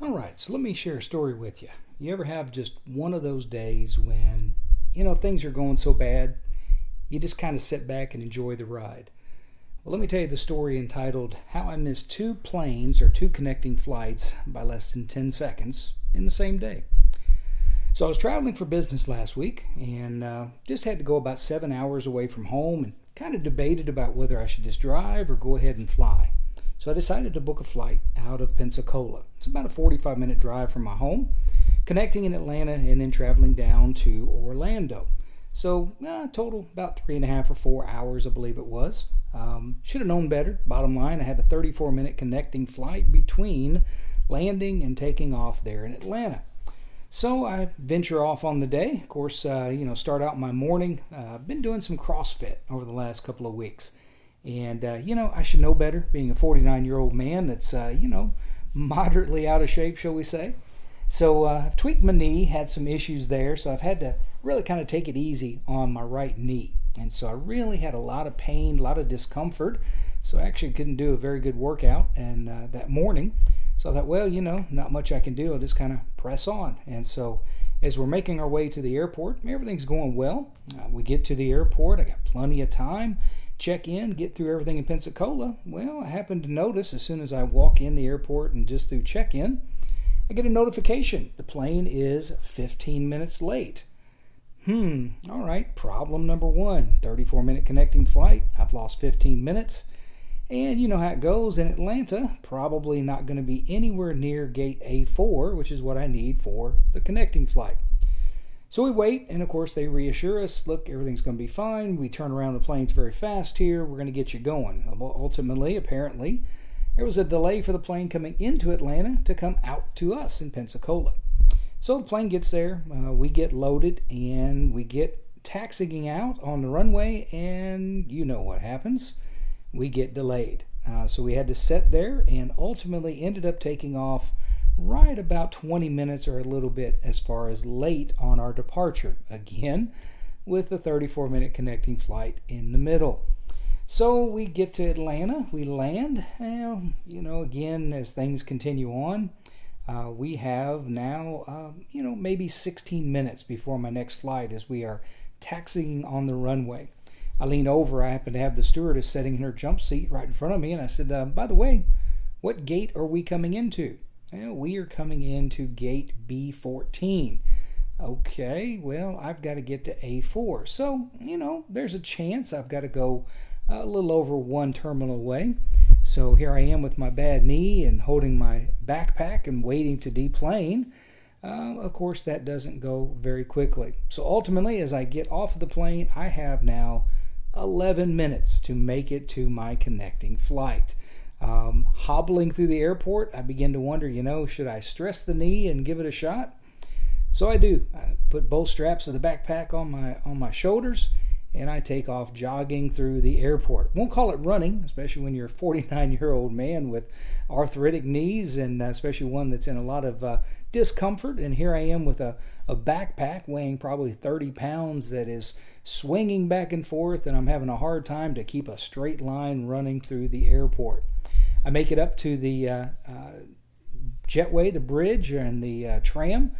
All right, so let me share a story with you. You ever have just one of those days when, you know, things are going so bad, you just kind of sit back and enjoy the ride? Well, let me tell you the story entitled How I Missed Two Planes or Two Connecting Flights by Less Than 10 Seconds in the Same Day. So I was traveling for business last week and uh, just had to go about seven hours away from home and kind of debated about whether I should just drive or go ahead and fly. So I decided to book a flight out of Pensacola. It's about a 45 minute drive from my home, connecting in Atlanta and then traveling down to Orlando. So, uh, total about three and a half or four hours, I believe it was. Um, should have known better. Bottom line, I had a 34 minute connecting flight between landing and taking off there in Atlanta. So I venture off on the day. Of course, uh, you know, start out my morning. Uh, I've been doing some CrossFit over the last couple of weeks. And, uh, you know, I should know better being a 49 year old man that's, uh, you know, moderately out of shape, shall we say. So uh, I've tweaked my knee, had some issues there, so I've had to really kind of take it easy on my right knee. And so I really had a lot of pain, a lot of discomfort. So I actually couldn't do a very good workout and uh, that morning. So I thought, well, you know, not much I can do. I'll just kind of press on. And so as we're making our way to the airport, everything's going well. Uh, we get to the airport. I got plenty of time check in, get through everything in Pensacola. Well, I happen to notice as soon as I walk in the airport and just through check in, I get a notification. The plane is 15 minutes late. Hmm, all right, problem number one 34 minute connecting flight. I've lost 15 minutes. And you know how it goes in Atlanta, probably not going to be anywhere near gate A4, which is what I need for the connecting flight. So we wait, and of course, they reassure us look, everything's going to be fine. We turn around the planes very fast here. We're going to get you going. Ultimately, apparently, there was a delay for the plane coming into Atlanta to come out to us in Pensacola. So the plane gets there, uh, we get loaded, and we get taxiing out on the runway, and you know what happens. We get delayed. Uh, so we had to sit there and ultimately ended up taking off right about 20 minutes or a little bit as far as late on our departure. Again, with the 34 minute connecting flight in the middle. So we get to Atlanta, we land, and, you know, again, as things continue on, uh, we have now, uh, you know, maybe 16 minutes before my next flight as we are taxiing on the runway. I lean over, I happen to have the stewardess sitting in her jump seat right in front of me, and I said, uh, By the way, what gate are we coming into? Well, we are coming into gate B14. Okay, well, I've got to get to A4. So, you know, there's a chance I've got to go a little over one terminal away. So here I am with my bad knee and holding my backpack and waiting to deplane. Uh, of course, that doesn't go very quickly. So ultimately, as I get off of the plane, I have now 11 minutes to make it to my connecting flight. Um, hobbling through the airport, I begin to wonder, you know, should I stress the knee and give it a shot? So I do. I put both straps of the backpack on my on my shoulders and I take off jogging through the airport. Won't call it running, especially when you're a 49 year old man with arthritic knees and uh, especially one that's in a lot of uh, discomfort. And here I am with a, a backpack weighing probably 30 pounds that is swinging back and forth, and I'm having a hard time to keep a straight line running through the airport. I make it up to the uh, uh, jetway, the bridge, and the uh, tram.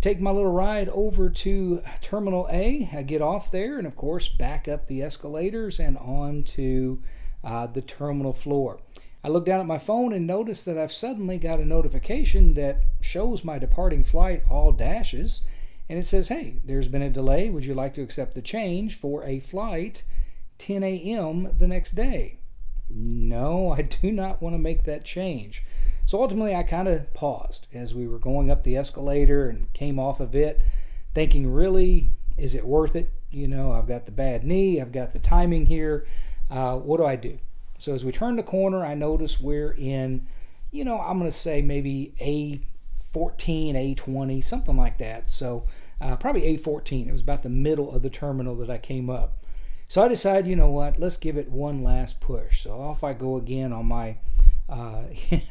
Take my little ride over to Terminal A. I get off there, and of course, back up the escalators and on to uh, the terminal floor. I look down at my phone and notice that I've suddenly got a notification that shows my departing flight all dashes, and it says, "Hey, there's been a delay. Would you like to accept the change for a flight 10 a.m. the next day?" No, I do not want to make that change. So ultimately, I kind of paused as we were going up the escalator and came off of it, thinking, really, is it worth it? You know, I've got the bad knee, I've got the timing here. Uh, what do I do? So as we turn the corner, I notice we're in, you know, I'm going to say maybe A14, A20, something like that. So uh, probably A14. It was about the middle of the terminal that I came up. So I decided, you know what, let's give it one last push. So off I go again on my uh,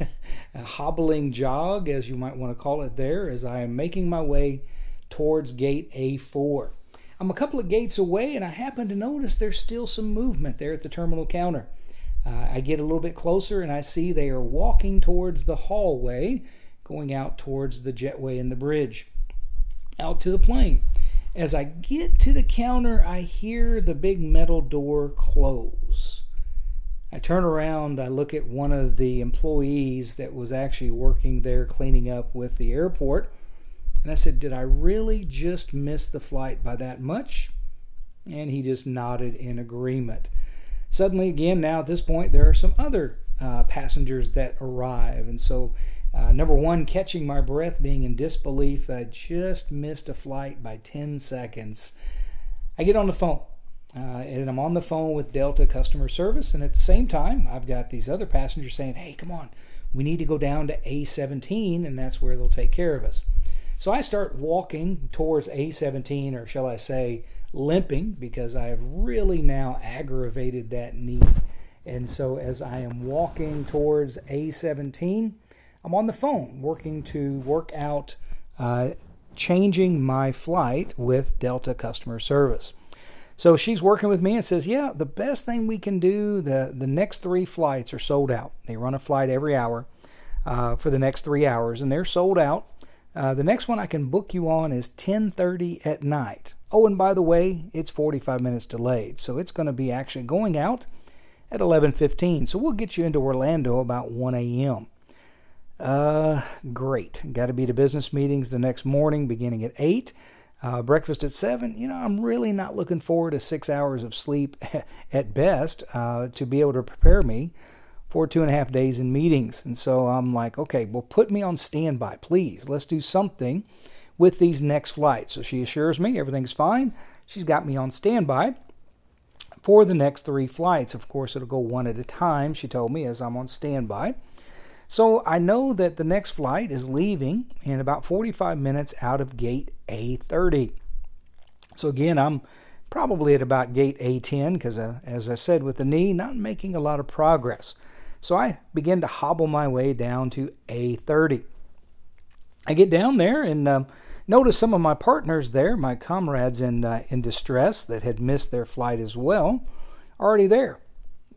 hobbling jog, as you might want to call it there, as I am making my way towards gate A4. I'm a couple of gates away, and I happen to notice there's still some movement there at the terminal counter. Uh, I get a little bit closer, and I see they are walking towards the hallway going out towards the jetway and the bridge, out to the plane. As I get to the counter, I hear the big metal door close. I turn around, I look at one of the employees that was actually working there cleaning up with the airport, and I said, Did I really just miss the flight by that much? And he just nodded in agreement. Suddenly, again, now at this point, there are some other uh, passengers that arrive. And so, uh, number one, catching my breath, being in disbelief, I just missed a flight by 10 seconds. I get on the phone. Uh, and I'm on the phone with Delta customer service, and at the same time, I've got these other passengers saying, Hey, come on, we need to go down to A17, and that's where they'll take care of us. So I start walking towards A17, or shall I say, limping, because I have really now aggravated that knee. And so as I am walking towards A17, I'm on the phone working to work out uh, changing my flight with Delta customer service. So she's working with me and says, "Yeah, the best thing we can do. the The next three flights are sold out. They run a flight every hour uh, for the next three hours, and they're sold out. Uh, the next one I can book you on is 10:30 at night. Oh, and by the way, it's 45 minutes delayed, so it's going to be actually going out at 11:15. So we'll get you into Orlando about 1 a.m. Uh, great. Got to be to business meetings the next morning, beginning at 8. Uh, breakfast at 7. You know, I'm really not looking forward to six hours of sleep at best uh, to be able to prepare me for two and a half days in meetings. And so I'm like, okay, well, put me on standby, please. Let's do something with these next flights. So she assures me everything's fine. She's got me on standby for the next three flights. Of course, it'll go one at a time, she told me, as I'm on standby. So I know that the next flight is leaving in about 45 minutes out of gate A30. So again, I'm probably at about gate A10 because, uh, as I said, with the knee, not making a lot of progress. So I begin to hobble my way down to A30. I get down there and um, notice some of my partners there, my comrades in, uh, in distress that had missed their flight as well, already there.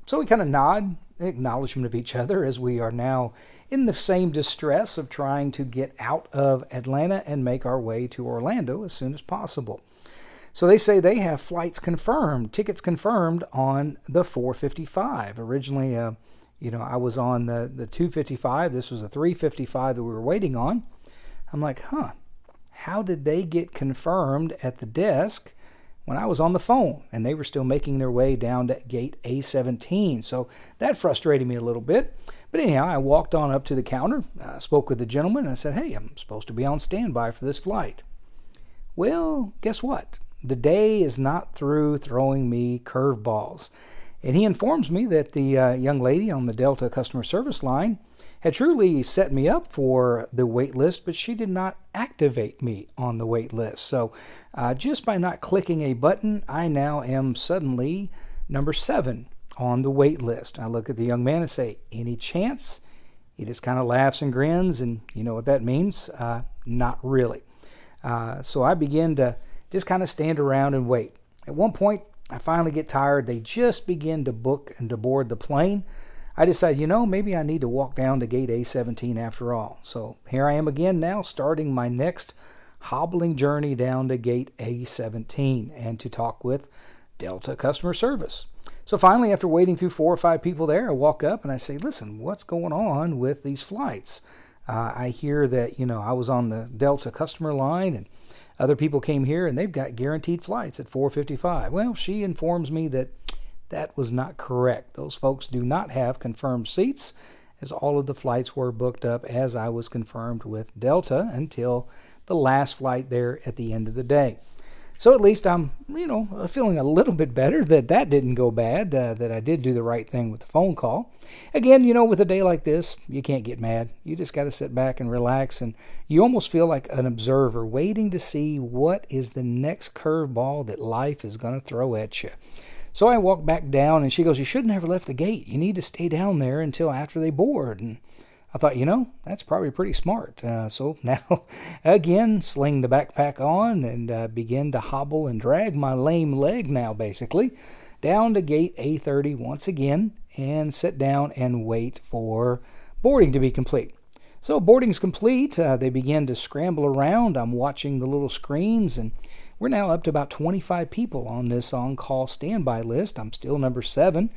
So we kind of nod, acknowledgement of each other as we are now in the same distress of trying to get out of Atlanta and make our way to Orlando as soon as possible. So they say they have flights confirmed, tickets confirmed on the 455. Originally, uh, you know, I was on the, the 255. This was a 355 that we were waiting on. I'm like, huh, how did they get confirmed at the desk when I was on the phone and they were still making their way down to gate A17? So that frustrated me a little bit. But anyhow, I walked on up to the counter, spoke with the gentleman, and I said, hey, I'm supposed to be on standby for this flight. Well, guess what? The day is not through throwing me curveballs. And he informs me that the uh, young lady on the Delta customer service line had truly set me up for the wait list, but she did not activate me on the wait list. So uh, just by not clicking a button, I now am suddenly number seven on the wait list. I look at the young man and say, Any chance? He just kind of laughs and grins, and you know what that means? Uh, not really. Uh, so I begin to just kind of stand around and wait. At one point, I finally get tired. They just begin to book and to board the plane. I decide, you know, maybe I need to walk down to gate A17 after all. So here I am again now, starting my next hobbling journey down to gate A17 and to talk with Delta customer service. So finally, after waiting through four or five people there, I walk up and I say, listen, what's going on with these flights? Uh, I hear that, you know, I was on the Delta customer line and other people came here and they've got guaranteed flights at 455. Well, she informs me that that was not correct. Those folks do not have confirmed seats as all of the flights were booked up as I was confirmed with Delta until the last flight there at the end of the day. So at least I'm, you know, feeling a little bit better that that didn't go bad, uh, that I did do the right thing with the phone call. Again, you know, with a day like this, you can't get mad. You just got to sit back and relax, and you almost feel like an observer waiting to see what is the next curveball that life is going to throw at you. So I walk back down, and she goes, You shouldn't have left the gate. You need to stay down there until after they board. And I thought, you know, that's probably pretty smart. Uh, so now, again, sling the backpack on and uh, begin to hobble and drag my lame leg now, basically, down to gate A30 once again and sit down and wait for boarding to be complete. So boarding's complete. Uh, they begin to scramble around. I'm watching the little screens, and we're now up to about 25 people on this on call standby list. I'm still number seven.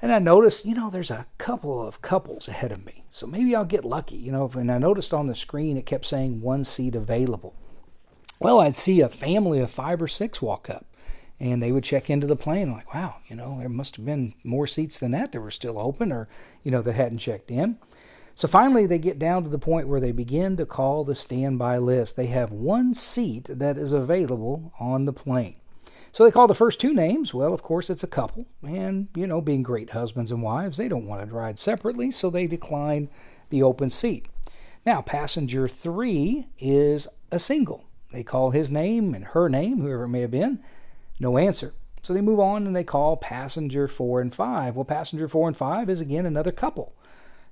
And I noticed, you know, there's a couple of couples ahead of me. So maybe I'll get lucky, you know. And I noticed on the screen it kept saying one seat available. Well, I'd see a family of five or six walk up and they would check into the plane like, wow, you know, there must have been more seats than that that were still open or, you know, that hadn't checked in. So finally, they get down to the point where they begin to call the standby list. They have one seat that is available on the plane. So they call the first two names. Well, of course, it's a couple. And, you know, being great husbands and wives, they don't want to ride separately, so they decline the open seat. Now, passenger three is a single. They call his name and her name, whoever it may have been. No answer. So they move on and they call passenger four and five. Well, passenger four and five is again another couple.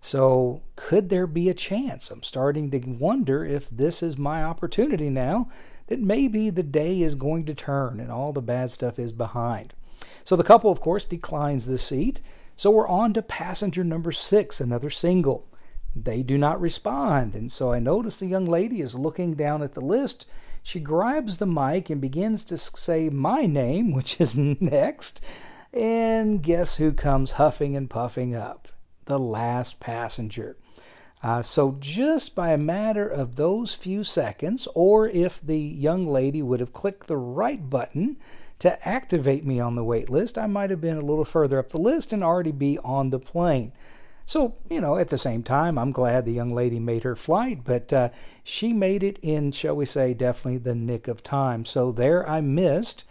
So, could there be a chance? I'm starting to wonder if this is my opportunity now, that maybe the day is going to turn and all the bad stuff is behind. So, the couple, of course, declines the seat. So, we're on to passenger number six, another single. They do not respond. And so I notice the young lady is looking down at the list. She grabs the mic and begins to say my name, which is next. And guess who comes huffing and puffing up? The last passenger. Uh, so, just by a matter of those few seconds, or if the young lady would have clicked the right button to activate me on the wait list, I might have been a little further up the list and already be on the plane. So, you know, at the same time, I'm glad the young lady made her flight, but uh, she made it in, shall we say, definitely the nick of time. So, there I missed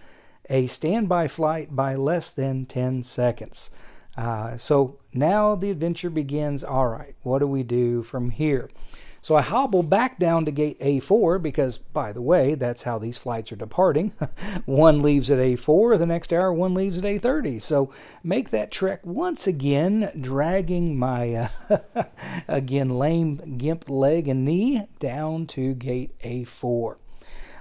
a standby flight by less than 10 seconds. Uh, so now the adventure begins. All right, what do we do from here? So I hobble back down to gate A4 because, by the way, that's how these flights are departing. one leaves at A4, the next hour one leaves at A30. So make that trek once again, dragging my, uh, again, lame gimp leg and knee down to gate A4.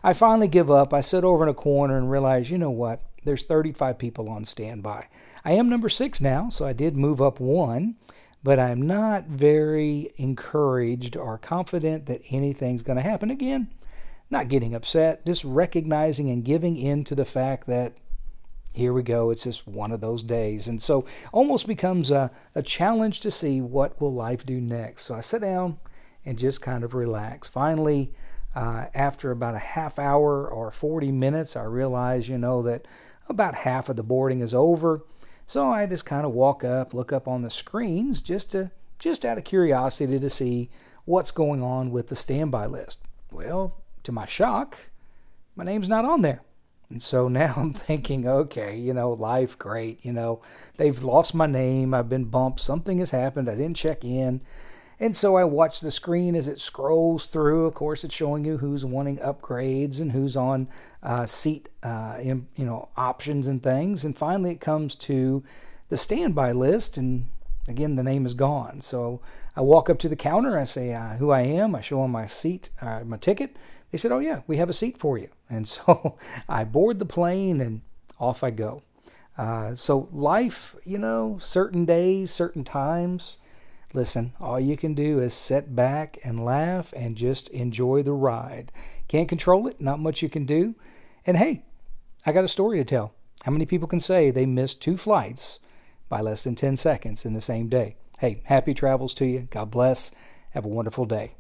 I finally give up. I sit over in a corner and realize, you know what? There's 35 people on standby. I am number six now, so I did move up one, but I'm not very encouraged or confident that anything's going to happen again. Not getting upset, just recognizing and giving in to the fact that here we go, it's just one of those days. And so almost becomes a, a challenge to see what will life do next. So I sit down and just kind of relax. Finally, uh, after about a half hour or 40 minutes, I realize, you know, that about half of the boarding is over. So I just kind of walk up, look up on the screens just to just out of curiosity to see what's going on with the standby list. Well, to my shock, my name's not on there. And so now I'm thinking, okay, you know, life great, you know, they've lost my name, I've been bumped, something has happened, I didn't check in. And so I watch the screen as it scrolls through. Of course, it's showing you who's wanting upgrades and who's on uh, seat, uh, in, you know, options and things. And finally, it comes to the standby list, and again, the name is gone. So I walk up to the counter. I say uh, who I am. I show them my seat, uh, my ticket. They said, "Oh yeah, we have a seat for you." And so I board the plane and off I go. Uh, so life, you know, certain days, certain times Listen, all you can do is sit back and laugh and just enjoy the ride. Can't control it, not much you can do. And hey, I got a story to tell. How many people can say they missed two flights by less than 10 seconds in the same day? Hey, happy travels to you. God bless. Have a wonderful day.